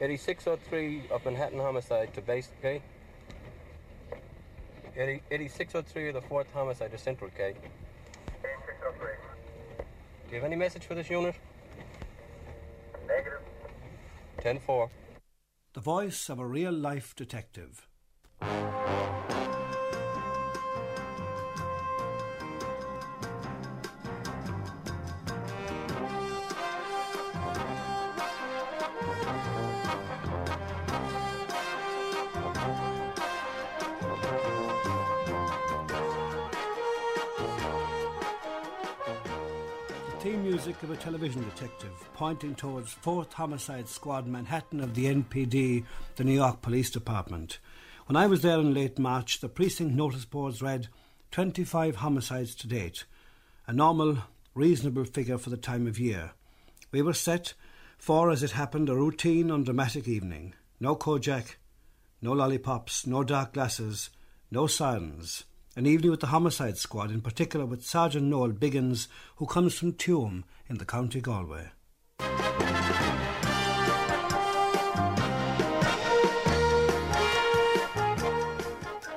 8603 of Manhattan Homicide to base, okay? 80, 8603 of the 4th Homicide to Central, okay? 8603. Do you have any message for this unit? Negative. 10-4. The voice of a real life detective. Television detective pointing towards 4th Homicide Squad Manhattan of the NPD, the New York Police Department. When I was there in late March, the precinct notice boards read 25 homicides to date, a normal, reasonable figure for the time of year. We were set for, as it happened, a routine, and undramatic evening. No Kojak, no lollipops, no dark glasses, no sirens. An evening with the homicide squad, in particular with Sergeant Noel Biggins, who comes from Tuam in the County Galway.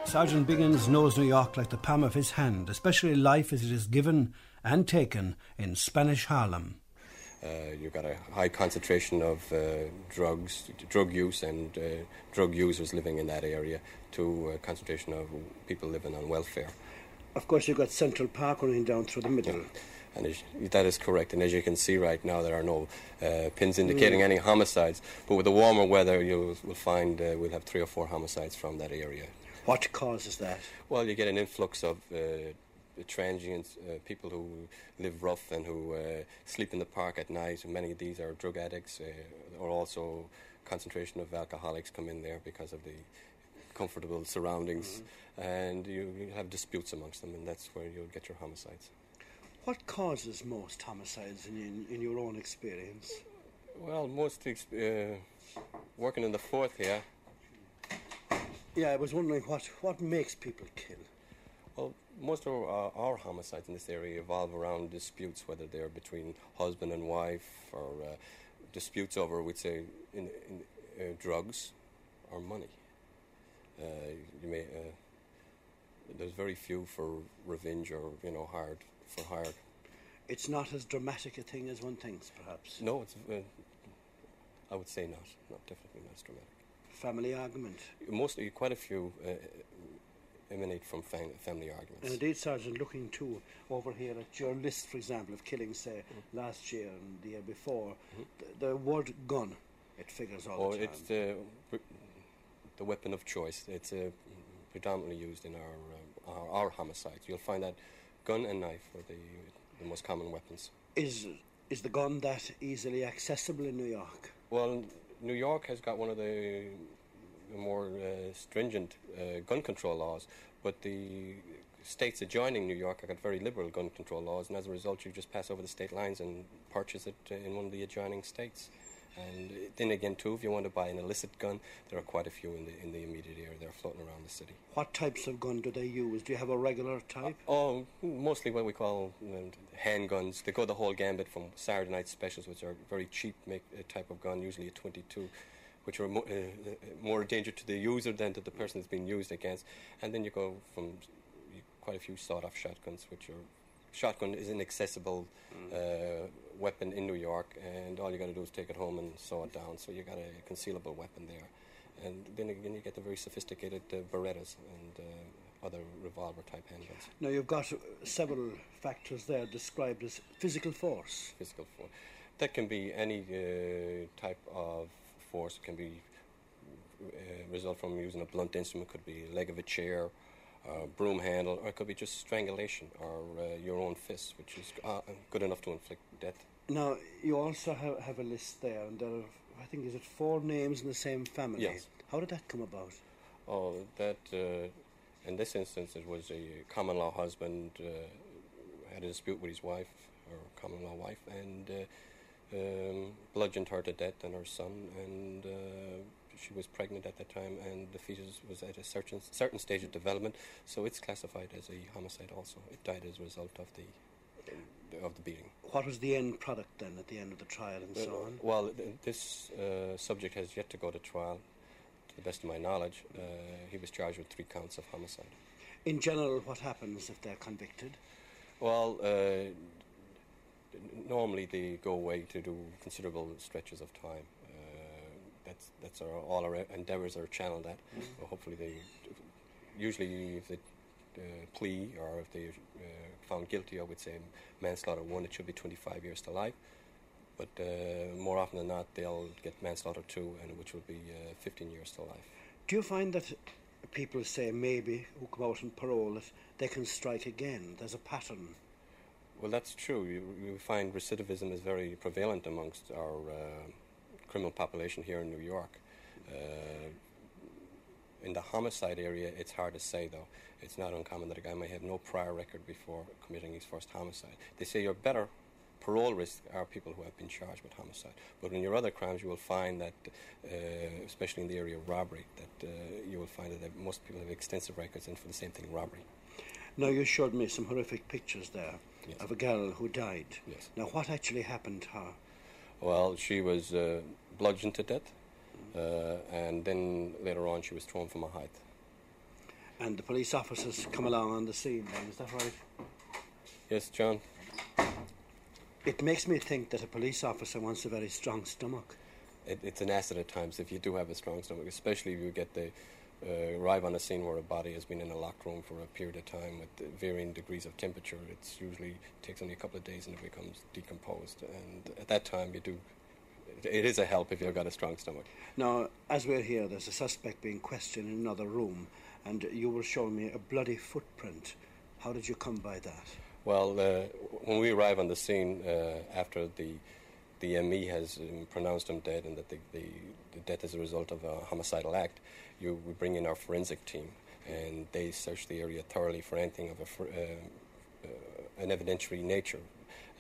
Sergeant Biggins knows New York like the palm of his hand, especially life as it is given and taken in Spanish Harlem. Uh, you've got a high concentration of uh, drugs, drug use, and uh, drug users living in that area, to a concentration of people living on welfare. Of course, you've got Central Park running down through the middle. And as, that is correct. And as you can see right now, there are no uh, pins indicating any homicides. But with the warmer weather, you will find uh, we'll have three or four homicides from that area. What causes that? Well, you get an influx of uh, transients, uh, people who live rough and who uh, sleep in the park at night. Many of these are drug addicts, uh, or also concentration of alcoholics come in there because of the comfortable surroundings, Mm-hmm. and you, you have disputes amongst them, and that's where you'll get your homicides. What causes most homicides in, in, your own experience? Well, most ex- uh, working in the fourth here, Yeah, I was wondering what, what makes people kill. Well, most of our, our homicides in this area evolve around disputes, whether they're between husband and wife, or uh, disputes over, we'd say, in, in uh, drugs or money. Uh, you may. Uh, there's very few for revenge or you know hard for hire. It's not as dramatic a thing as one thinks, perhaps. No, it's. Uh, I would say not. Not definitely not as dramatic. Family argument. Mostly, quite a few uh, emanate from fam- family arguments. And indeed, Sergeant, looking too over here at your list, for example, of killings, say, last year and the year before, the, the word gun, it figures all Or the time. it's the the weapon of choice. It's uh, predominantly used in our, um, our our homicides. You'll find that gun and knife are the the most common weapons. Is, is the gun that easily accessible in New York? Well, New York has got one of the more uh, stringent uh, gun control laws, but the states adjoining New York have got very liberal gun control laws, and as a result, you just pass over the state lines and purchase it uh, in one of the adjoining states. And uh, then again, too, if you want to buy an illicit gun, there are quite a few in the in the immediate area. They're floating around the city. What types of gun do they use? Do you have a regular type? Oh, mostly what we call um, handguns. They go the whole gambit from Saturday night specials, which are very cheap make, uh, type of gun, usually a 22, which are mo- uh, uh, more a danger to the user than to the person that's being used against. And then you go from quite a few sawed-off shotguns, which are shotgun is an accessible uh, weapon in New York, and all you got to do is take it home and saw it down. So you got a concealable weapon there. And then again, you get the very sophisticated uh, Berettas and uh, other revolver type handguns. Now, you've got uh, several factors there described as physical force. physical force. That can be any uh, type of force. Can be uh, result from using a blunt instrument. Could be leg of a chair, uh, broom handle, or it could be just strangulation or uh, your own fist, which is uh, good enough to inflict death. Now, you also have, have a list there, and there are, I think, is it four names in the same family? Yes. How did that come about? Oh, that uh, in this instance, it was a common law husband uh, had a dispute with his wife, or common law wife, and uh, um, bludgeoned her to death and her son, and uh, she was pregnant at that time, and the fetus was at a certain certain stage of development, so it's classified as a homicide. Also, it died as a result of the of the beating. What was the end product then at the end of the trial and so on? Well, this uh, subject has yet to go to trial. To the best of my knowledge, uh, he was charged with three counts of homicide. In general, what happens if they're convicted? Well, uh, normally they go away to do considerable stretches of time. Uh, that's that's our, all our endeavours are channeled at. Well, hopefully, they usually if they uh, plea or if they're uh, found guilty, I would say manslaughter one, it should be 25 years to life. But uh, more often than not, they'll get manslaughter two, and which will be uh, 15 years to life. Do you find that people say maybe who come out on parole that they can strike again? There's a pattern. Well, that's true. You, find recidivism is very prevalent amongst our uh, criminal population here in New York. Uh, in the homicide area, it's hard to say, though. It's not uncommon that a guy may have no prior record before committing his first homicide. They say your better parole risk are people who have been charged with homicide. But in your other crimes, you will find that, uh, especially in the area of robbery, that uh, you will find that most people have extensive records, and for the same thing, robbery. Now, you showed me some horrific pictures there Yes. of a girl who died. Yes. Now, what actually happened to her? Well, she was uh, bludgeoned to death, uh, and then later on she was thrown from a height. And the police officers come along on the scene, then, is that right? Yes, John. It makes me think that a police officer wants a very strong stomach. It, it's an asset at times if you do have a strong stomach, especially if you get the uh, arrive on a scene where a body has been in a locked room for a period of time with varying degrees of temperature. It usually takes only a couple of days and it becomes decomposed. And at that time, you do. It is a help if you've got a strong stomach. Now, as we're here, there's a suspect being questioned in another room, and you were showing me a bloody footprint. How did you come by that? Well, uh, when we arrive on the scene uh, after the the ME has um, pronounced him dead and that the, the, the death is a result of a homicidal act, you we bring in our forensic team and they search the area thoroughly for anything of a, uh, uh, an evidentiary nature.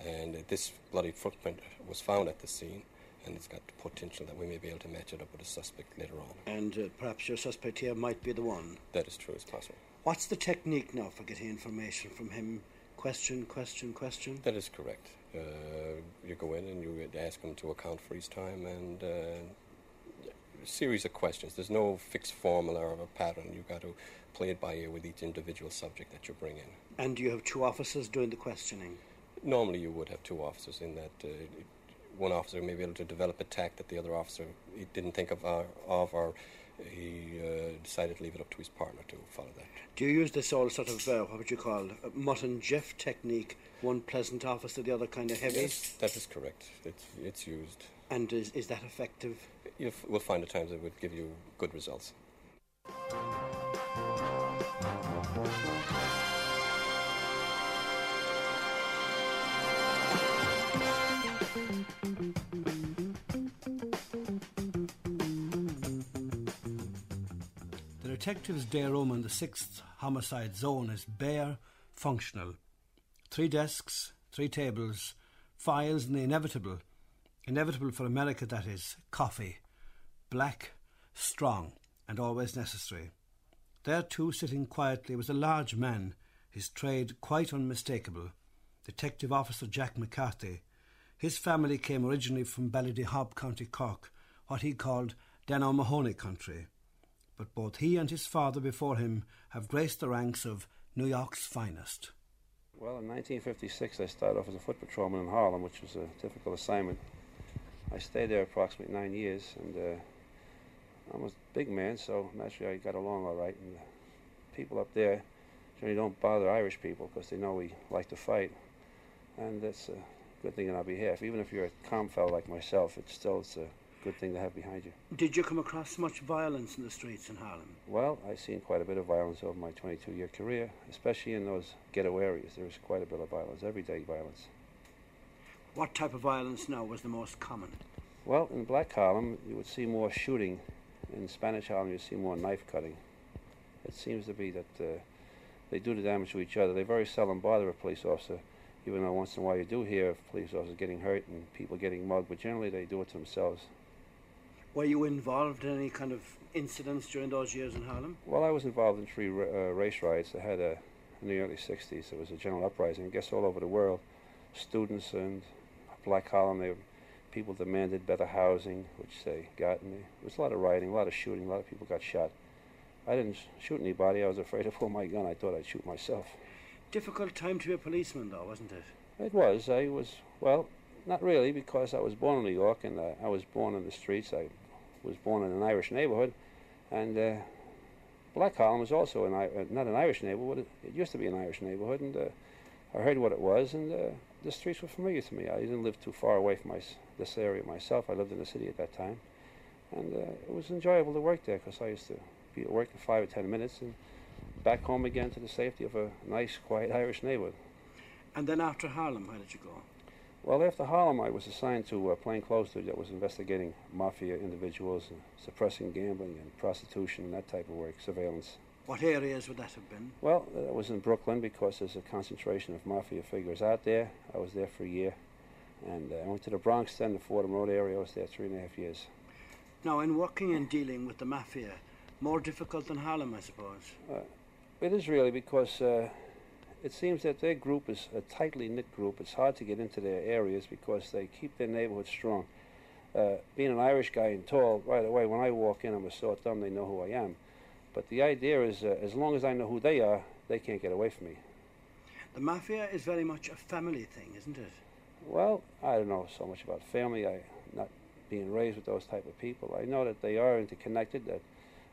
And this bloody footprint was found at the scene, and it's got the potential that we may be able to match it up with a suspect later on. And uh, perhaps your suspect here might be the one. That is true as possible. What's the technique now for getting information from him? Question, question, question? That is correct. Uh, you go in and you ask him to account for his time and uh, a series of questions. There's no fixed formula or a pattern. You've got to play it by ear with each individual subject that you bring in. And you have two officers doing the questioning. Normally, you would have two officers in that. Uh, one officer may be able to develop a tact that the other officer didn't think of, uh, of or he uh, decided to leave it up to his partner to follow that. Do you use this all sort of, uh, what would you call, a mutt and Jeff technique? One pleasant officer, the other kind of heavy? Yes, that is correct. It's, it's used. And is, is that effective? You will find at times it would give you good results. Detective's day room in the 6th homicide zone is bare, functional. Three desks, three tables, files, and the inevitable. Inevitable for America, that is, coffee. Black, strong, and always necessary. There, too, sitting quietly, was a large man, his trade quite unmistakable. Detective Officer Jack McCarthy. His family came originally from Ballydehob, County Cork, what he called Dan O'Mahony country but both he and his father before him have graced the ranks of New York's finest. Well, in 1956, I started off as a foot patrolman in Harlem, which was a difficult assignment. I stayed there approximately nine years, and uh, I was a big man, so naturally I got along all right. And people up there generally don't bother Irish people because they know we like to fight, and that's a good thing on our behalf. Even if you're a calm fellow like myself, it's still it's a good thing to have behind you. Did you come across much violence in the streets in Harlem? Well, I've seen quite a bit of violence over my 22 year career, especially in those ghetto areas. There's quite a bit of violence, everyday violence. What type of violence now was the most common? Well, in Black Harlem, you would see more shooting. In Spanish Harlem, you see more knife cutting. It seems to be that uh, they do the damage to each other. They very seldom bother a police officer, even though once in a while you do hear of police officers getting hurt and people getting mugged, but generally they do it to themselves. Were you involved in any kind of incidents during those years in Harlem? Well, I was involved in three uh, race riots. I had a in the early 60s. There was a general uprising, I guess, all over the world. students and Black Harlem. They, people demanded better housing, which they got. And there was a lot of rioting, a lot of shooting, a lot of people got shot. I didn't shoot anybody. I was afraid to pull my gun. I thought I'd shoot myself. Difficult time to be a policeman, though, wasn't it? It was. I was well, not really, because I was born in New York and uh, I was born in the streets. I was born in an Irish neighborhood, and uh, Black Harlem was also an uh, not an Irish neighborhood. It, used to be an Irish neighborhood, and uh, I heard what it was, and uh, the streets were familiar to me. I didn't live too far away from my, this area myself. I lived in the city at that time, and uh, it was enjoyable to work there because I used to be at work in five or ten minutes and back home again to the safety of a nice, quiet Irish neighborhood. And then after Harlem, where did you go? Well, after Harlem, I was assigned to a plainclothes duty that was investigating mafia individuals, and suppressing gambling and prostitution and that type of work, surveillance. What areas would that have been? Well, that was in Brooklyn because there's a concentration of mafia figures out there. I was there for a year. And uh, I went to the Bronx then, the Fordham Road area. I was there three and a half years. Now, in working and dealing with the mafia, more difficult than Harlem, I suppose. It is really because uh, it seems that their group is a tightly knit group. It's hard to get into their areas because they keep their neighborhood strong. Uh, being an Irish guy and tall, right away, when I walk in, I'm a sore thumb. They know who I am. But the idea is, uh, as long as I know who they are, they can't get away from me. The mafia is very much a family thing, isn't it? Well, I don't know so much about family. I not being raised with those type of people. I know that they are interconnected. That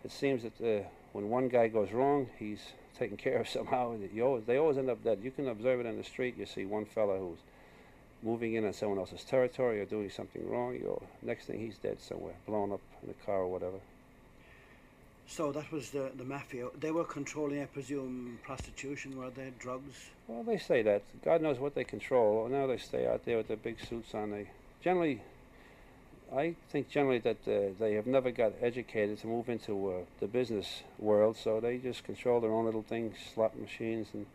it seems that uh, when one guy goes wrong, he's taken care of somehow. You always, they always end up dead. You can observe it in the street. You see one fella who's moving in on someone else's territory or doing something wrong. You next thing he's dead somewhere, blown up in a car or whatever. So that was the, the mafia. They were controlling, I presume, prostitution, were they? Drugs? Well, they say that. God knows what they control. Now they stay out there with their big suits on. They generally, I think generally that uh, they have never got educated to move into uh, the business world, so they just control their own little things, slot machines and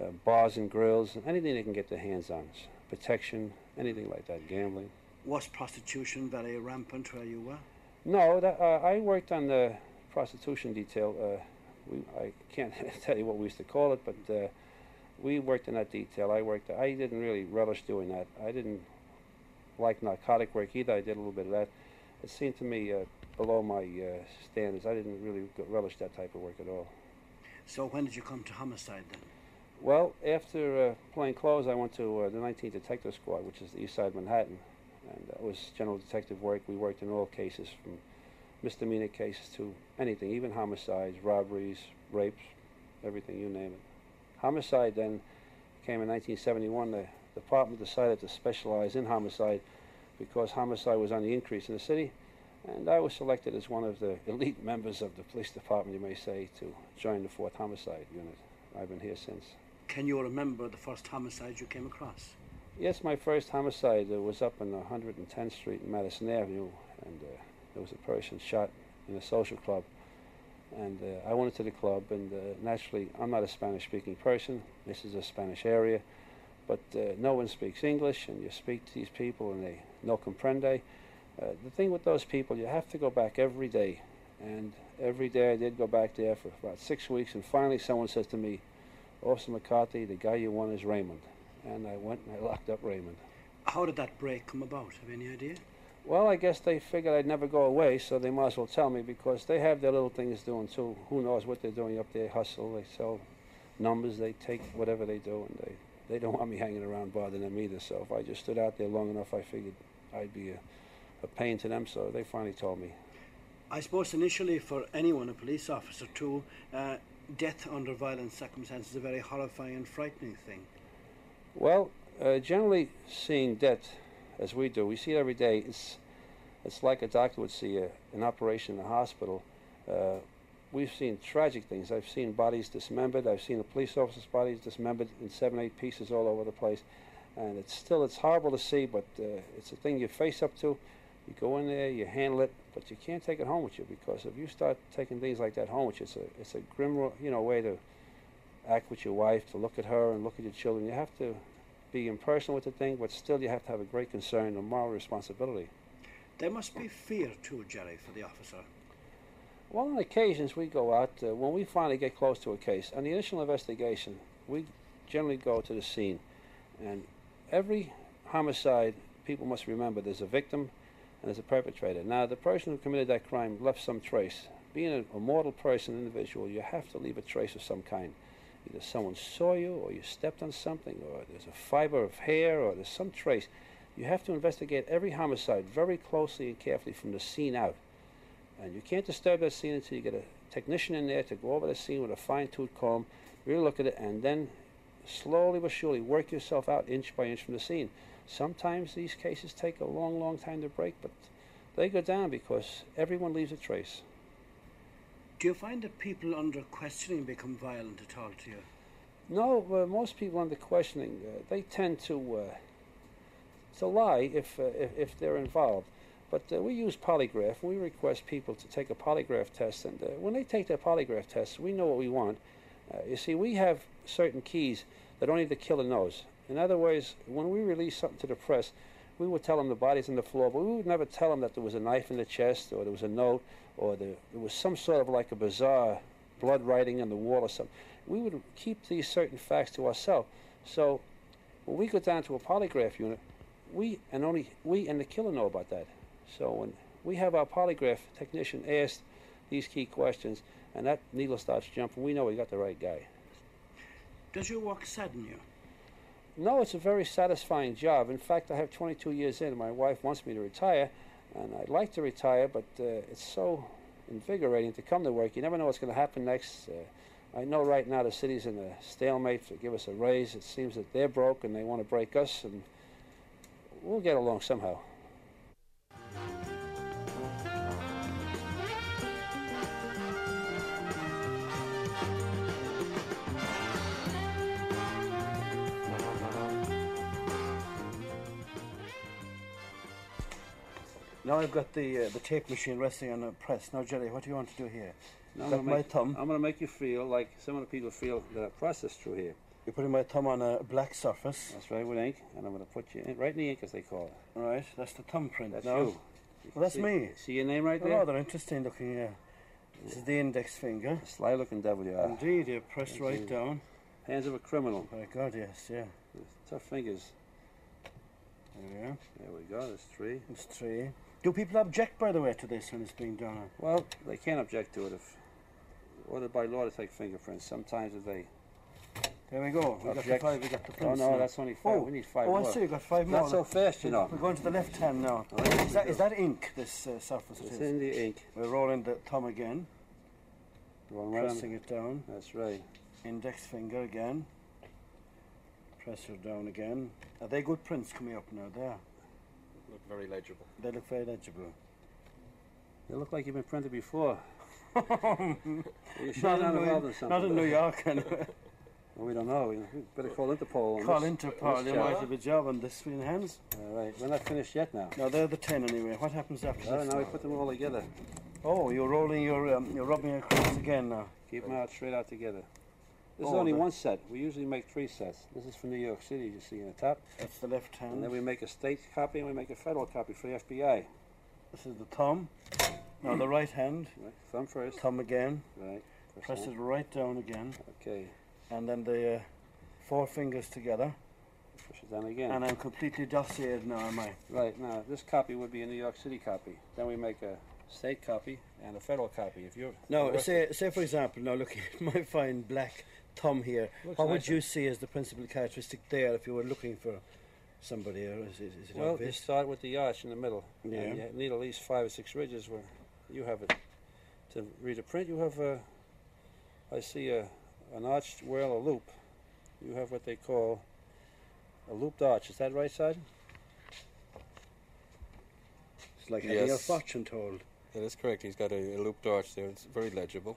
uh, bars and grills, and anything they can get their hands on. Protection, anything like that, gambling. Was prostitution very rampant where you were? No, that, uh, I worked on the prostitution detail. Uh, we, I can't tell you what we used to call it, but uh, we worked in that detail. I worked. I didn't really relish doing that. I didn't like narcotic work either. I did a little bit of that. It seemed to me uh, below my uh, standards. I didn't really relish that type of work at all. So when did you come to homicide then? Well, after uh, playing clothes, I went to uh, the 19th Detective Squad, which is the East Side of Manhattan, and that was general detective work. We worked in all cases, from misdemeanor cases to anything, even homicides, robberies, rapes, everything you name it. Homicide then came in 1971. The department decided to specialize in homicide because homicide was on the increase in the city, and I was selected as one of the elite members of the police department, you may say, to join the Fourth Homicide Unit. I've been here since. Can you remember the first homicide you came across? Yes, my first homicide uh, was up on 110th Street in Madison Avenue, and uh, there was a person shot in a social club. And uh, I went into the club, and uh, naturally, I'm not a Spanish-speaking person. This is a Spanish area, but uh, no one speaks English, and you speak to these people, and they no comprende. Uh, the thing with those people, you have to go back every day, and every day I did go back there for about six weeks, and finally, someone says to me, "Officer McCarthy, the guy you want is Raymond." and I went and I locked up Raymond. How did that break come about? Have you any idea? Well, I guess they figured I'd never go away, so they might as well tell me because they have their little things doing too. Who knows what they're doing up there? Hustle, they sell numbers, they take whatever they do, and they they don't want me hanging around bothering them either. So if I just stood out there long enough, I figured I'd be a, a pain to them. So they finally told me. I suppose initially for anyone, a police officer too, uh, death under violent circumstances is a very horrifying and frightening thing. Well, uh, generally seeing death, as we do, we see it every day. It's it's like a doctor would see a, an operation in a hospital. Uh, we've seen tragic things. I've seen bodies dismembered. I've seen a police officer's bodies dismembered in seven, eight pieces all over the place. And it's still it's horrible to see, but uh, it's a thing you face up to. You go in there, you handle it, but you can't take it home with you because if you start taking things like that home with you, it's a it's a grim you know way to act with your wife, to look at her and look at your children. You have to be impersonal with the thing, but still you have to have a great concern and moral responsibility. There must be fear too, Jerry, for the officer. Well, on occasions we go out, uh, when we finally get close to a case, on the initial investigation, we generally go to the scene. And every homicide, people must remember there's a victim and there's a perpetrator. Now, the person who committed that crime left some trace. Being a, a mortal person, individual, you have to leave a trace of some kind. Either someone saw you, or you stepped on something, or there's a fiber of hair, or there's some trace. You have to investigate every homicide very closely and carefully from the scene out. And you can't disturb that scene until you get a technician in there to go over the scene with a fine tooth comb, really look at it, and then slowly but surely work yourself out inch by inch from the scene. Sometimes these cases take a long, long time to break, but they go down because everyone leaves a trace. Do you find that people under questioning become violent at all to you? No, uh, most people under questioning, uh, they tend to uh, to lie if, uh, if if they're involved. But uh, we use polygraph. We request people to take a polygraph test, and uh, when they take their polygraph test, we know what we want. Uh, you see, we have certain keys that only the killer knows. In other words, when we release something to the press, we would tell them the body's on the floor, but we would never tell them that there was a knife in the chest, or there was a note, or there, there was some sort of like a bizarre blood writing on the wall or something. We would keep these certain facts to ourselves. So when we go down to a polygraph unit, we and only we and the killer know about that. So when we have our polygraph technician ask these key questions, and that needle starts jumping, we know we got the right guy. Does your work sadden you? No, it's a very satisfying job. In fact, I have 22 years in. My wife wants me to retire, and I'd like to retire, but uh, it's so invigorating to come to work. You never know what's going to happen next. Uh, I know right now the city's in a stalemate to give us a raise. It seems that they're broke and they want to break us, and we'll get along somehow. Now I've got the uh, the tape machine resting on a press. Now, Jerry, what do you want to do here? Now I'm gonna my make- thumb. I'm going to make you feel like some of the people feel that I processed through here. You're putting my thumb on a black surface. That's right, with ink, and I'm going to put you in, right in the ink, as they call it. All right, that's the thumbprint. That's now. you. Well, that's see, me. See your name right Oh, there? rather interesting looking. Yeah. This is the index finger. A Sly looking devil you are. Indeed, you pressed That's right down. Hands of a criminal. My God, yes, yeah. Tough fingers. There we are. There we go. There's three. There's three. Do people object, by the way, to this when it's being done? Well, they can't object to it if ordered by law to take fingerprints. Sometimes if they. There we go. We got the five. We got the prints. Oh no, now. that's only five. Oh, we need five oh, I more. see. You got five more. Not so fast, you know. We're going to the left hand now. Oh, Is that, is that ink? This uh, surface it It's in the ink. We're rolling the thumb again, on- pressing it down. That's right. Index finger again. Press it down again. Are they good prints coming up now? There. Very legible. They look very legible. They look like you've been printed before. not, you sure not in New, not in New York. anyway. Well, we don't know. We better call Interpol. Call this- Interpol. They might have a job on this in hands. All right. We're not finished yet now. No, they're the ten anyway. What happens after this? now we put them all together. Oh, you're rolling your, um, you're rubbing across again now. Keep them out straight out together. This is only one set. We usually make three sets. This is from New York City, you see in the top. That's the left hand. And then we make a state copy and we make a federal copy for the FBI. This is the thumb. Now the right hand. Right? Thumb first. Thumb again. Right. Press it right down again. Okay. And then the uh, four fingers together. Push it down again. And I'm completely dossiered now, am I? Right. Now, this copy would be a New York City copy. Then we make a state copy and a federal copy. If you're rest say, say for example, now look at my fine black thumb here, Looks what would nicer. you see as the principal characteristic there if you were looking for somebody? Or is, it- is it Well, you start with the arch in the middle. Yeah. And you need at least five or six ridges where you have it. To read a print, you have a, I see a, an arched whirl, a loop. You have what they call a looped arch. Is that right, Sergeant? It's like having a Yes. fortune told. That is correct. He's got a, a looped arch there. It's very legible.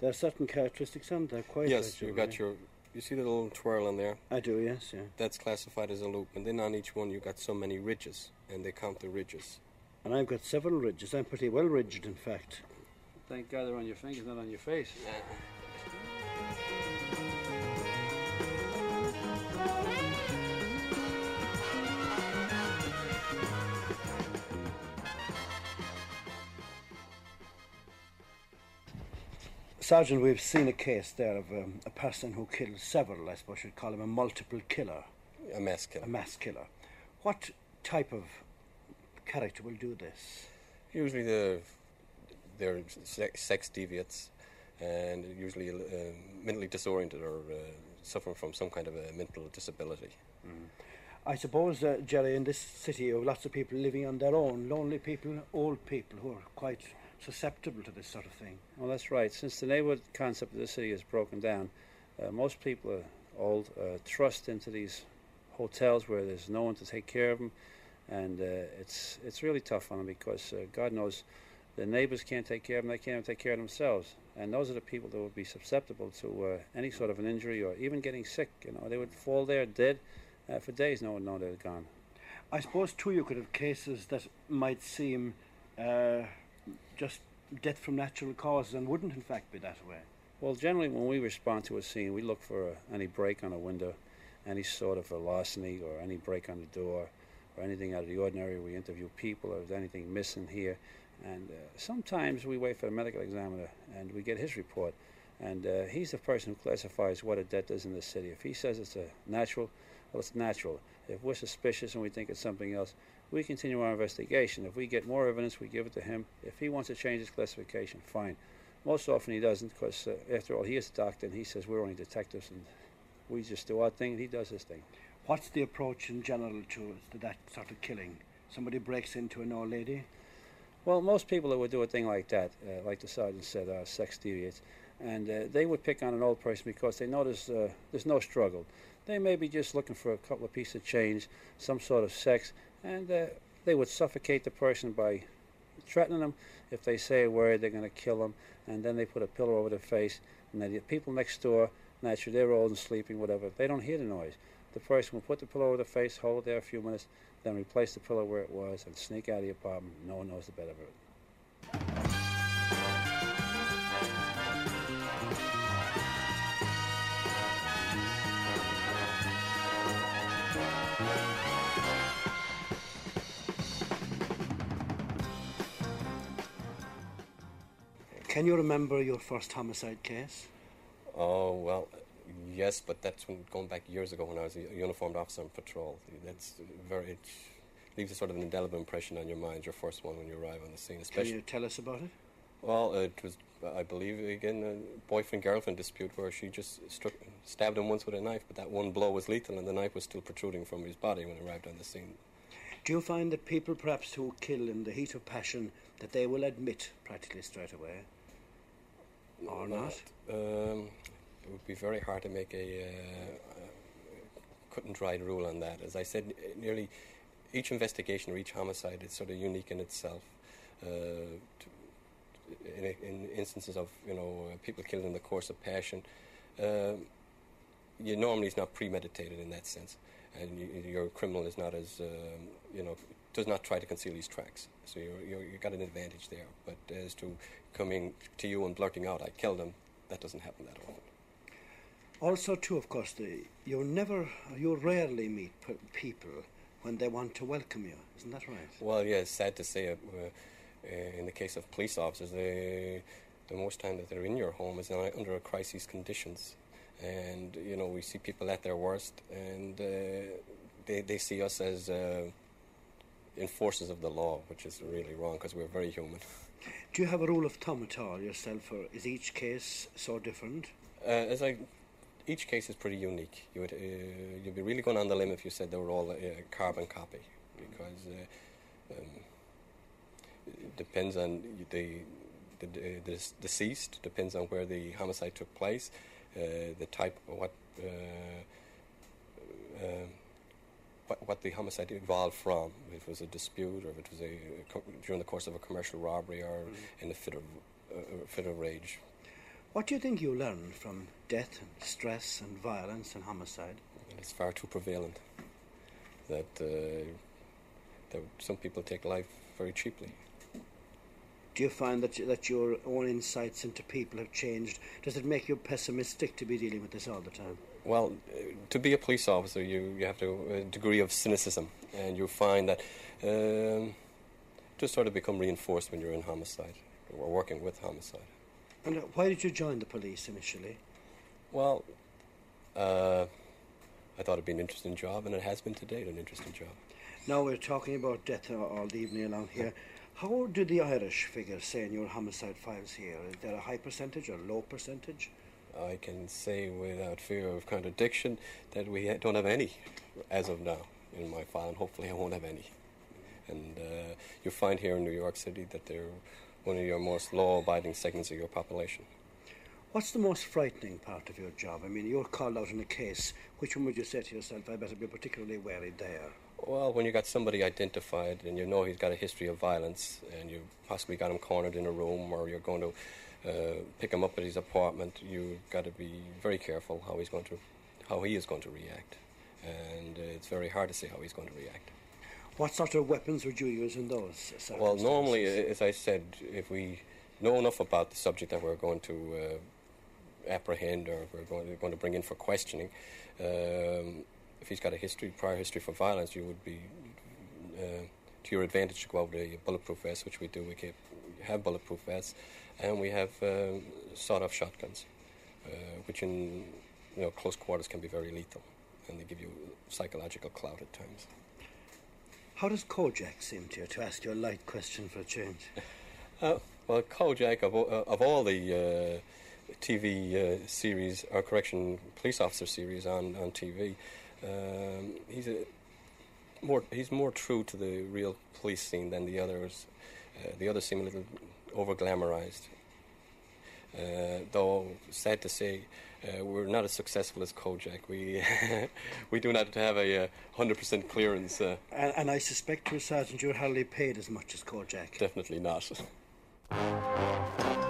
There are certain characteristics on there, quite yes, you've got your. You see the little twirl in there? I do, yes, yeah. That's classified as a loop, and then on each one you got so many ridges, and they count the ridges. And I've got several ridges. I'm pretty well ridged, in fact. Thank God they're on your fingers, not on your face. Sergeant, we've seen a case there of um, a person who killed several, I suppose you'd call him a multiple killer. a mass killer. A mass killer. What type of character will do this? Usually the they're sex deviates and usually uh, mentally disoriented or uh, suffering from some kind of a mental disability. I suppose, uh, Jerry, in this city, you have lots of people living on their own, lonely people, old people who are quite susceptible to this sort of thing. Well, that's right. Since the neighborhood concept of the city is broken down, uh, most people are old, uh, trust into these hotels where there's no one to take care of them, and uh, it's it's really tough on them because uh, God knows the neighbors can't take care of them; they can't even take care of themselves, and those are the people that would be susceptible to uh, any sort of an injury or even getting sick. You know, they would fall there dead uh, for days. No one know they're gone. I suppose, too, you could have cases that might seem just death from natural causes and wouldn't, in fact, be that way. Well, generally, when we respond to a scene, we look for uh, any break on a window, any sort of a larceny, or any break on the door, or anything out of the ordinary. We interview people, or is anything missing here. And uh, sometimes we wait for the medical examiner and we get his report. And uh, he's the person who classifies what a death is in the city. If he says it's a natural, well, it's natural. If we're suspicious and we think it's something else, we continue our investigation. If we get more evidence, we give it to him. If he wants to change his classification, fine. Most often he doesn't because, uh, after all, he is a doctor and he says we're only detectives and we just do our thing and he does his thing. What's the approach in general to, to that sort of killing? Somebody breaks into an old lady? Well, most people that would do a thing like that, uh, like the sergeant said, are sex deviates, and uh, they would pick on an old person because they there's, uh, there's no struggle. They may be just looking for a couple of pieces of change, some sort of sex, and uh, they would suffocate the person by threatening them. If they say a word, they're going to kill them, and then they put a pillow over their face, and then the people next door, naturally, they're old and sleeping, whatever, they don't hear the noise. The person will put the pillow over their face, hold it there a few minutes, then replace the pillow where it was, and sneak out of the apartment. No one knows the better of it. Can you remember your first homicide case? Oh well, yes, but that's when going back years ago when I was a uniformed officer on patrol. That's very it leaves a sort of an indelible impression on your mind. Your first one when you arrive on the scene, Can you tell us about it? Well, it was, I believe, again, a boyfriend girlfriend dispute where she just struck, stabbed him once with a knife, but that one blow was lethal, and the knife was still protruding from his body when he arrived on the scene. Do you find that people perhaps who kill in the heat of passion that they will admit practically straight away? Or not? Um, it would be very hard to make a uh, cut and dried rule on that. As I said, nearly each investigation or each homicide is sort of unique in itself. Uh, in, in instances of you know uh, people killed in the course of passion, um, you normally it's not premeditated in that sense, and you, your criminal is not as um, you know does not try to conceal his tracks. So you're, you got an advantage there. But as to coming to you and blurting out, "I killed him," that doesn't happen that often. Also, too, of course, the, you never, you rarely meet people when they want to welcome you. Isn't that right? Well, yeah, sad to say. Uh, uh, in the case of police officers, they, the most time that they're in your home is under a crisis conditions, and you know we see people at their worst, and uh, they they see us as uh, enforcers of the law, which is really wrong because we're very human. Do you have a rule of thumb at all yourself, or is each case so different? Uh, as I, each case is pretty unique. You would uh, you'd be really going on the limb if you said they were all a carbon copy, because uh, um, it depends on the the, the deceased, depends on where the homicide took place, uh, the type, of what. What, what the homicide evolved from, if it was a dispute or if it was a, co- during the course of a commercial robbery or in a fit of, uh, fit of rage. What do you think you learn from death and stress and violence and homicide? It's far too prevalent that, uh, that some people take life very cheaply. Do you find that that your own insights into people have changed? Does it make you pessimistic to be dealing with this all the time? Well, uh, to be a police officer, you, you have to a degree of cynicism, and you find that um, just sort of become reinforced when you're in homicide or working with homicide. And uh, why did you join the police initially? Well, uh, I thought it'd be an interesting job, and it has been to date an interesting job. Now we're talking about death all the evening along here. How do the Irish figures say in your homicide files here? Is there a high percentage or low percentage? I can say without fear of contradiction that we don't have any as of now in my file, and hopefully I won't have any. And uh, you find here in New York City that they're one of your most law-abiding segments of your population. What's the most frightening part of your job? I mean, you're called out in a case. Which one would you say to yourself, I better be particularly wary there? Well, when you got somebody identified and you know he's got a history of violence, and you possibly got him cornered in a room, or you're going to uh, pick him up at his apartment, you've got to be very careful how he's going to, how he is going to react, and uh, it's very hard to say how he's going to react. What sort of weapons would you use in those circumstances? Well, normally, as I said, if we know enough about the subject that we're going to uh, apprehend or we're going to, going to bring in for questioning, um, if he's got a history, prior history for violence, you would be uh, to your advantage to go out with a bulletproof vest, which we do. We have bulletproof vests, and we have um, sawed-off shotguns, uh, which in you know close quarters can be very lethal, and they give you psychological clout at times. How does Kojak seem to you, to ask you a light question for a change? Uh, well, Kojak, of, all- uh, of all the uh, TV uh, series, or correction, police officer series on, on TV, um, he's a more he's more true to the real police scene than the others. Uh, the others seem a little over glamorized. Uh, though sad to say, uh, we're not as successful as Kojak. We we do not have a uh, hundred percent clearance. Uh, And, and I suspect to a sergeant you're hardly paid as much as Kojak. definitely not.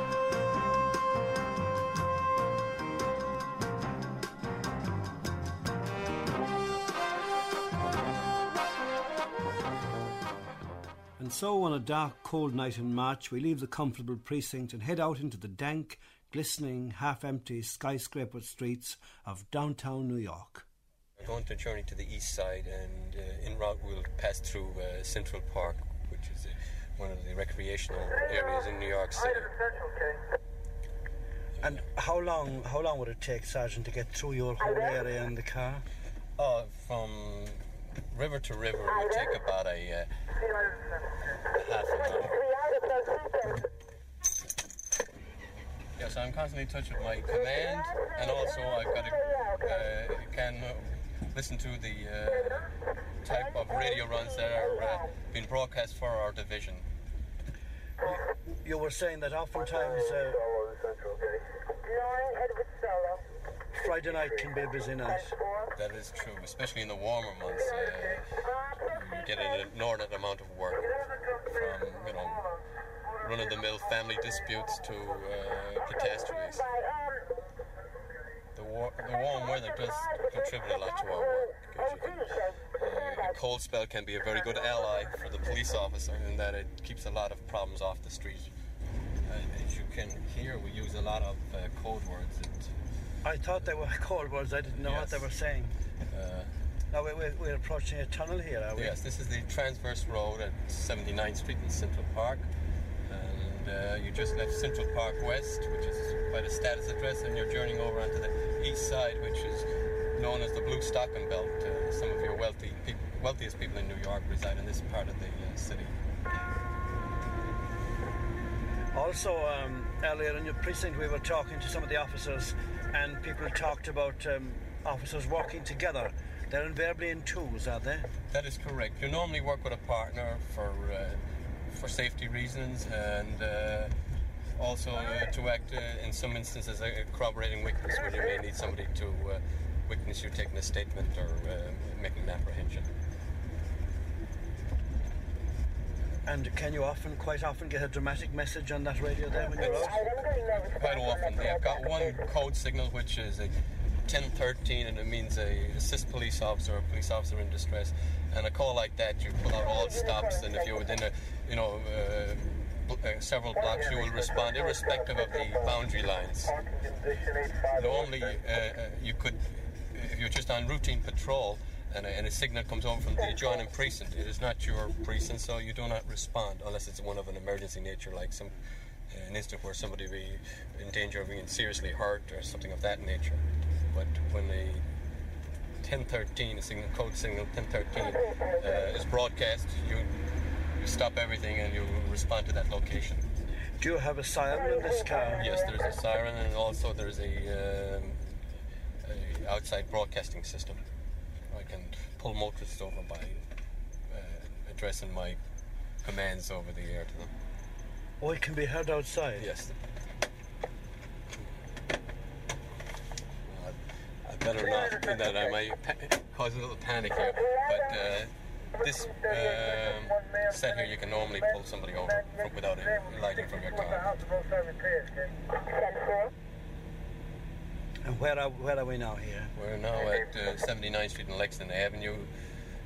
And so, on a dark, cold night in March, we leave the comfortable precinct and head out into the dank, glistening, half empty skyscraper streets of downtown New York. We're going to journey to the east side, and uh, en route we'll pass through uh, Central Park, which is uh, one of the recreational areas in New York City. And how long how long would it take, Sergeant, to get through your whole area in the car? Uh, from river to river, would take about a uh, half an hour. Yes, I'm constantly in touch with my command, and also I've got to uh, can listen to the uh, type of radio runs that are uh, being broadcast for our division. You were saying that oftentimes uh, Friday night can be a busy night. That is true, especially in the warmer months. Uh, you get an inordinate amount of work from, you know, run-of-the-mill family disputes to uh, catastrophes. The, war- the warm weather does contribute a lot to our work. can, uh, a cold spell can be a very good ally for the police officer in that it keeps a lot of problems off the street. Uh, as you can hear, we use a lot of uh, code words. And, I thought they were cold words. I didn't know what they were saying. uh, Now we're, we're, we're approaching a tunnel here, are we? Yes, this is the transverse road at 79th Street in Central Park. And uh, you just left Central Park West, which is quite a status address, and you're journeying over onto the east side, which is known as the Blue Stocking Belt. Uh, some of your wealthy peop wealthiest people in New York reside in this part of the uh, city. Also, um, earlier in your precinct, we were talking to some of the officers, and people talked about um, officers working together. They're invariably in twos, are they? That is correct. You normally work with a partner for uh, for safety reasons and uh, also uh, to act uh, in some instances as a corroborating witness when you may need somebody to uh, witness you taking a statement or uh, making an apprehension. And can you often, quite often, get a dramatic message on that radio there when you're out? Quite often, they've got one code signal which is a 1013 and it means a assist police officer or police officer in distress. And a call like that, you pull out all stops, and if you're within a, you know, uh, uh, several blocks, you will respond irrespective of the boundary lines. Normally, uh, uh, you could, if you're just on routine patrol and a, and a signal comes over from the adjoining precinct, it is not your precinct, so you do not respond unless it's one of an emergency nature, like some uh, an instant where somebody be in danger of being seriously hurt or something of that nature. But when a 1013, a signal, code signal 1013, uh, is broadcast, you, you stop everything and you respond to that location. Do you have a siren in this car? Yes, there's a siren and also there's a, um, a outside broadcasting system. I can pull motorists over by uh, addressing my commands over the air to them. Oh, it can be heard outside. Yes. Uh, I better not do that. I might pa- cause a little panic here. But uh, this um, set here, you can normally pull somebody over without it lighting from your car. And where are, where are we now here? We're now at uh, 79th Street and Lexington Avenue.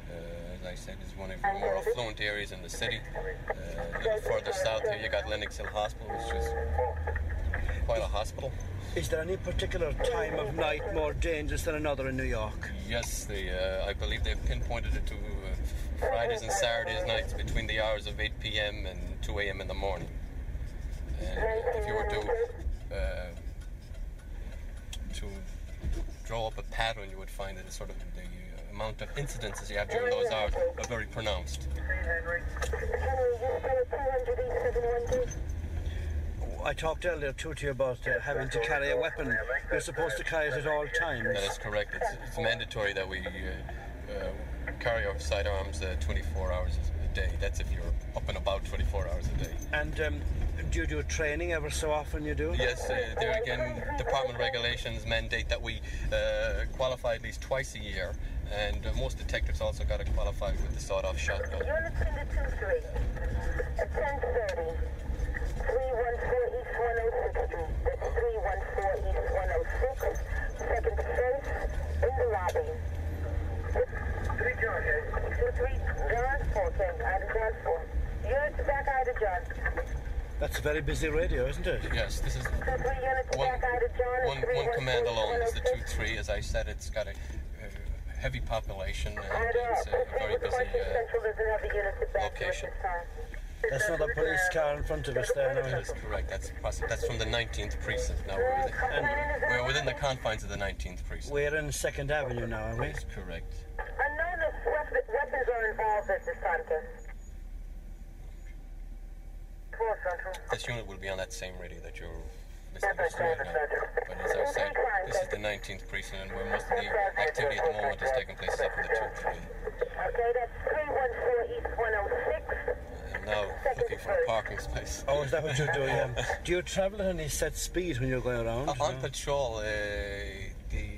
Uh, as I said, it's one of the more affluent areas in the city. Uh, a little further south here, you got Lenox Hill Hospital, which is quite a hospital. Is there any particular time of night more dangerous than another in New York? Yes, they, uh, I believe they've pinpointed it to uh, Fridays and Saturdays nights between the hours of 8 p.m. and 2 a.m. in the morning. And if you were to uh, to draw up a pattern, you would find that it's sort of the uh, amount of incidences you have during those hours are very pronounced. I talked earlier too to you about uh, having to carry a weapon. You're supposed to carry it at all times. That is correct. It's, it's mandatory that we uh, uh, carry our sidearms uh, 24 hours a day. That's if you're up and about 24 hours a day. And um, do you do training ever so often? You do? Yes, uh, there again, department regulations mandate that we uh, qualify at least twice a year, and uh, most detectives also got to qualify with the sawed-off shotgun. Unit very busy radio, isn't it? Yes, this is 2 3 units one, back out of John. one, one command alone is the 2-3. As I said, it's got a, heavy population and it's a very busy uh, Central doesn't have the units at back here at location. That's not a police car in front of us there That now. is correct. That's that's from the 19th precinct. Now we're within, we're within the confines of the 19th precinct. We're in Second Avenue now, are we? That's correct. Unknown if weapon, weapons are involved at this time, sir. Four Central. This unit will be on that same radio that you're listening to right now. But as I said, this is the 19th precinct, and where most of the activity at the moment is taking place is up in the 2-3. Okay, that's 314 East 106. And now looking for a parking space. Oh, is that what you're doing? Um, do you travel at any set speed when you're going around? Uh, on patrol, uh, the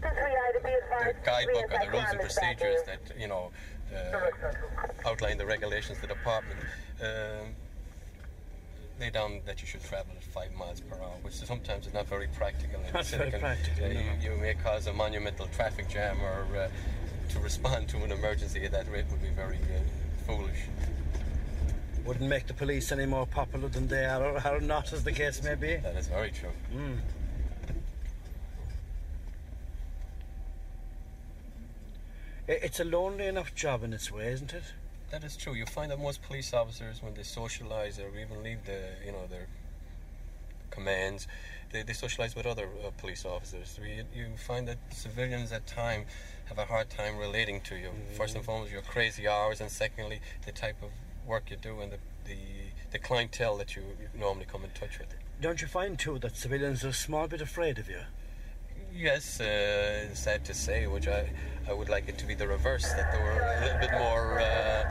2-3 I to be the guidebook or the rules and procedures that you know uh, outline the regulations of the department um, lay down that you should travel at five miles per hour, which sometimes is not very practical. and Not very practical, uh, no. you, you may cause a monumental traffic jam, or uh, to respond to an emergency at that rate would be very uh, foolish. Wouldn't make the police any more popular than they are, or are not, as the case may be. That is very true. I- It's a lonely enough job in its way, isn't it? That is true. You find that most police officers, when they socialise or even leave the, you know, their commands, they, they socialise with other uh, police officers. So you, you find that civilians at time have a hard time relating to you. First and foremost, your crazy hours, and secondly, the type of work you do and the, the, the clientele that you normally come in touch with. Don't you find too that civilians are a small bit afraid of you? Yes, uh, sad to say, which I, I would like it to be the reverse, that they were a little bit more uh,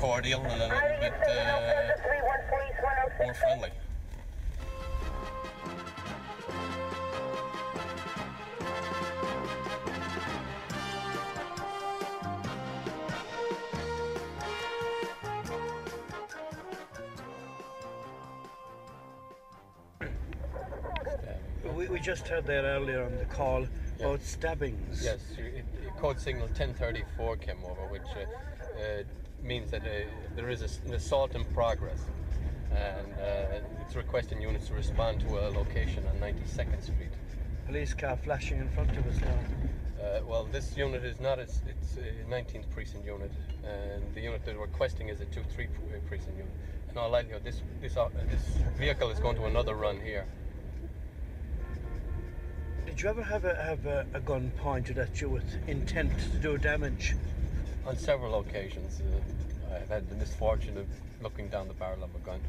cordial and a little bit uh, 314 East 106. more friendly. Just heard there earlier on the call Yeah. about stabbings. Yes, it, it- code signal 1034 came over, which uh, uh, means that uh, there is a an assault in progress. And uh, it's requesting units to respond to a location on 92nd Street. Police car flashing in front of us now. Uh, well, this unit is not, it's, it's a 19th precinct unit, and the unit they're requesting is a 2 3 pre- precinct unit. In all likelihood, this, this, uh, this vehicle is going to another run here. Did you ever have a have a, a gun pointed at you with intent to do damage? On several occasions, uh, I've had the misfortune of looking down the barrel of a gun.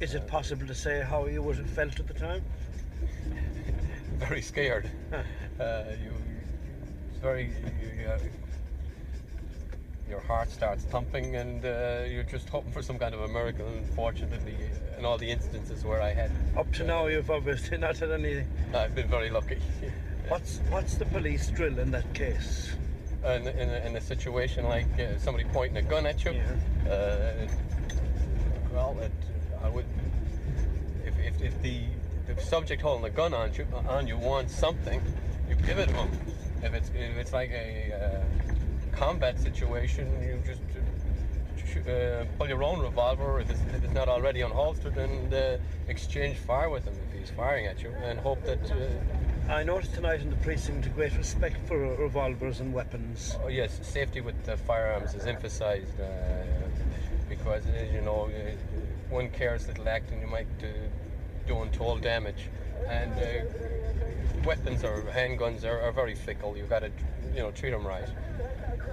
Is it possible to say how you would have felt at the time? Very scared. uh, you, it's very. You, uh, your heart starts thumping, and uh, you're just hoping for some kind of a miracle. Unfortunately, in all the instances where I had, Up to now, you've obviously not had any. I've been very lucky. What's what's the police drill in that case? in, in, a, in a situation like uh, somebody pointing a gun at you, uh, well, it, I would, if, if, if the the subject holding the gun on you, on you wants something, you give it to him. If it's if it's like a uh, combat situation, you just uh, pull your own revolver if it's, if it's not already unholstered and uh, exchange fire with him if he's firing at you and hope that uh, I noticed tonight in the precinct a great respect for revolvers and weapons. Oh yes, safety with firearms is emphasised uh, because uh, you know uh, one careless little act and you might uh, do untold damage, and uh, weapons or handguns are, are very fickle. You've got to you know treat them right.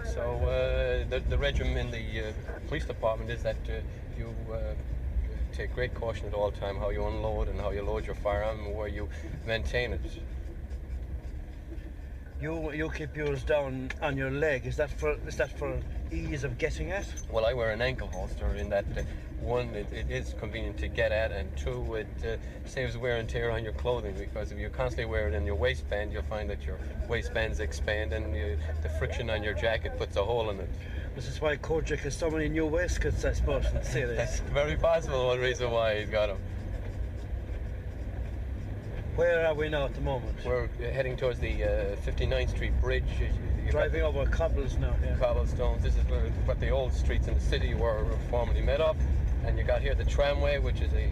So uh, the the regime in the uh, police department is that uh, you. Uh, Take great caution at all time how you unload and how you load your firearm and where you maintain it. You you keep yours down on your leg. Is that for is that for ease of getting at? Well, I wear an ankle holster in that uh, one, it, it is convenient to get at, and two, it uh, saves wear and tear on your clothing because if you constantly wear it in your waistband, you'll find that your waistbands expand and you, the friction on your jacket puts a hole in it. This is why Kojak has so many new waistcoats, I suppose, in That's series. very possible one reason why he's got them. Where are we now at the moment? We're uh, heading towards the uh, 59th Street Bridge. You- you Driving over cobbles now. Yeah. cobblestones. This is where, what the old streets in the city were formerly made of. And you got here the tramway, which is a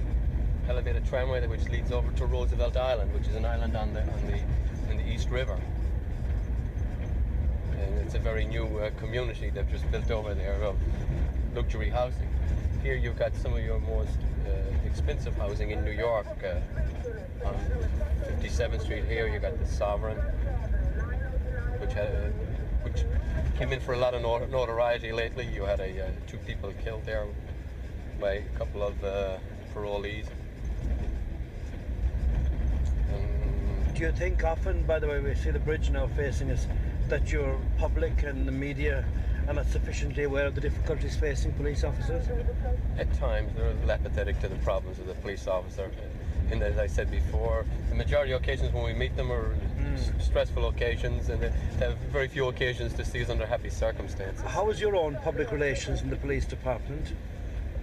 elevated tramway that which leads over to Roosevelt Island, which is an island on the on the in the East River. And it's a very new uh, community they've just built over there of luxury housing. Here you've got some of your most uh, expensive housing in New York. Uh, on 57th Street here, you got the Sovereign, which had a, which came in for a lot of notoriety lately. You had a uh, two people killed there by a couple of uh, parolees. Um, Do you think often, by the way, we see the bridge now facing us, that your public and the media are not sufficiently aware of the difficulties facing police officers? at times they're a little apathetic to the problems of the police officer. And as I said before, the majority of occasions when we meet them are s- stressful occasions, and they have very few occasions to see us under happy circumstances. How is your own public relations in the police department?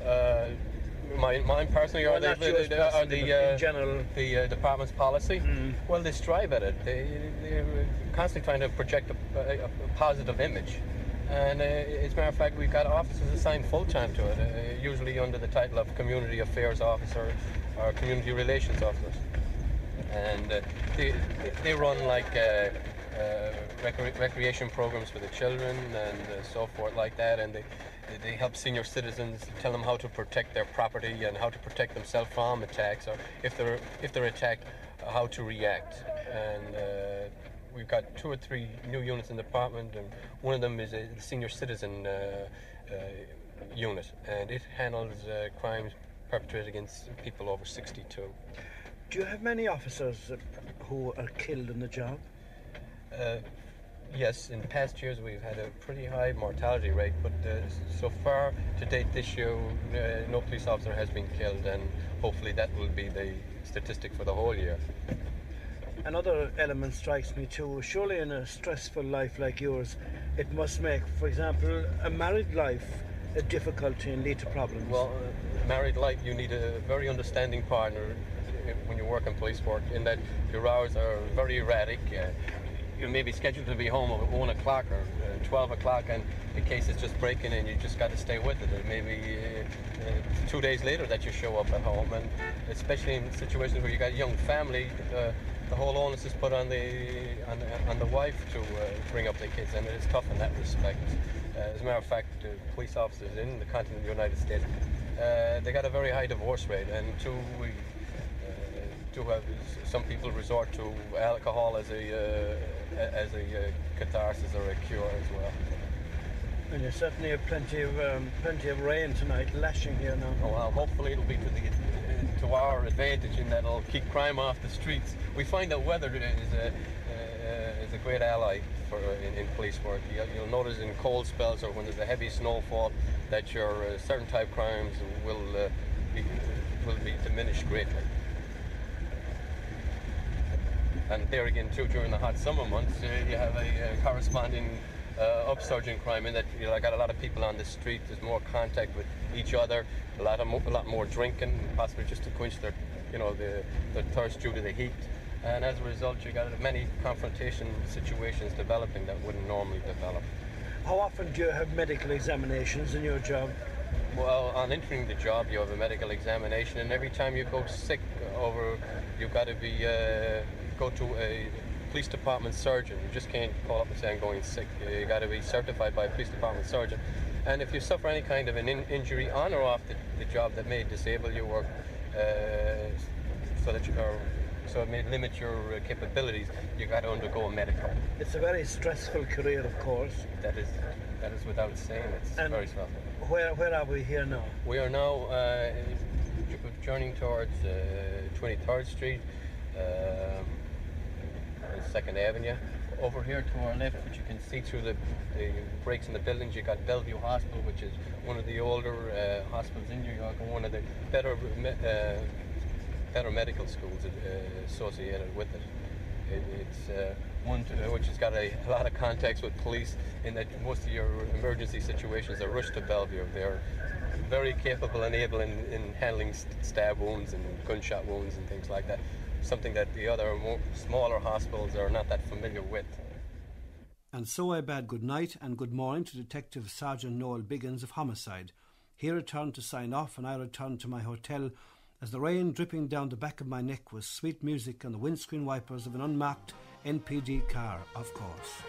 Uh, mine, mine personally, Well, or the, not the, the, or the, uh, general. the uh, department's policy. Mm. Well, they strive at it. They, they're constantly trying to project a, a, a positive image. And uh, as a matter of fact, we've got officers assigned full time to it, uh, usually under the title of Community Affairs Officer or Community Relations Officer. And uh, they, they run like uh, uh, recre- recreation programs for the children and uh, so forth like that. And they, they help senior citizens tell them how to protect their property and how to protect themselves from attacks, or if they're if they're attacked, uh, how to react. And uh, we've got two or three new units in the department, and one of them is a senior citizen uh, uh, unit, and it handles uh, crimes perpetrated against people over 62. Do you have many officers uh, who are killed in the job? Yes, in past years we've had a pretty high mortality rate, but uh, so far to date this year, uh, no police officer has been killed, and hopefully that will be the statistic for the whole year. Another element strikes me too. Surely, in a stressful life like yours, it must make, for example, a married life a difficulty and lead to problems. Well, uh, married life, you need a very understanding partner uh, when you work in police work, in that your hours are very erratic. Uh, you may be scheduled to be home at 1 o'clock or uh, 12 o'clock, and the case is just breaking, and you just got to stay with it. It may be uh, uh, two days later that you show up at home, and especially in situations where you got a young family, uh, the whole onus is put on the on, the- on the wife to uh, bring up the kids, and it is tough in that respect. Uh, as a matter of fact, police officers in the continental United States, they got a very high divorce rate, and two, do have some people resort to alcohol as a uh, as a uh, catharsis or a cure as well. And you certainly have plenty of um, plenty of rain tonight, lashing here now. Oh, well, hopefully it'll be to the to our advantage in that it'll keep crime off the streets. We find that weather is a uh, is a great ally for in, in police work. You, will notice in cold spells or when there's a heavy snowfall that your uh, certain type crimes will uh, be, will be diminished greatly. And there again, too, during the hot summer months, uh, you have a, a corresponding uh, upsurge in crime in that you know, I got a lot of people on the street. There's more contact with each other, a lot of mo- a lot more drinking, possibly just to quench their, you know, the, their thirst due to the heat. And as a result, you got many confrontation situations developing that wouldn't normally develop. How often do you have medical examinations in your job? Well, on entering the job, you have a medical examination, and every time you go sick over, you've got to be uh, go to a police department surgeon. You just can't call up and say I'm going sick. You got to be certified by a police department surgeon. And if you suffer any kind of an in- injury on or off the, the, job that may disable you or uh, so that you are so it may limit your uh, capabilities, you got to undergo a medical. It's a very stressful career, of course. That is that is without saying. It's and very stressful. Where where are we here now? We are now uh, journeying towards Twenty uh, Third Street. Um, Second Avenue. Over here to our left, which you can see through the, the breaks in the buildings, you got Bellevue Hospital, which is one of the older uh, hospitals in New York and one of the better uh, better medical schools uh, associated with it. it it's uh, one to, which has got a, a, lot of contacts with police in that most of your emergency situations are rushed to Bellevue. They're very capable and able in, in handling stab wounds and gunshot wounds and things like that something that the other more, smaller hospitals are not that familiar with. And so I bade good night and good morning to Detective Sergeant Noel Biggins of Homicide. He returned to sign off, and I returned to my hotel as the rain dripping down the back of my neck was sweet music on the windscreen wipers of an unmarked NPD car, of course.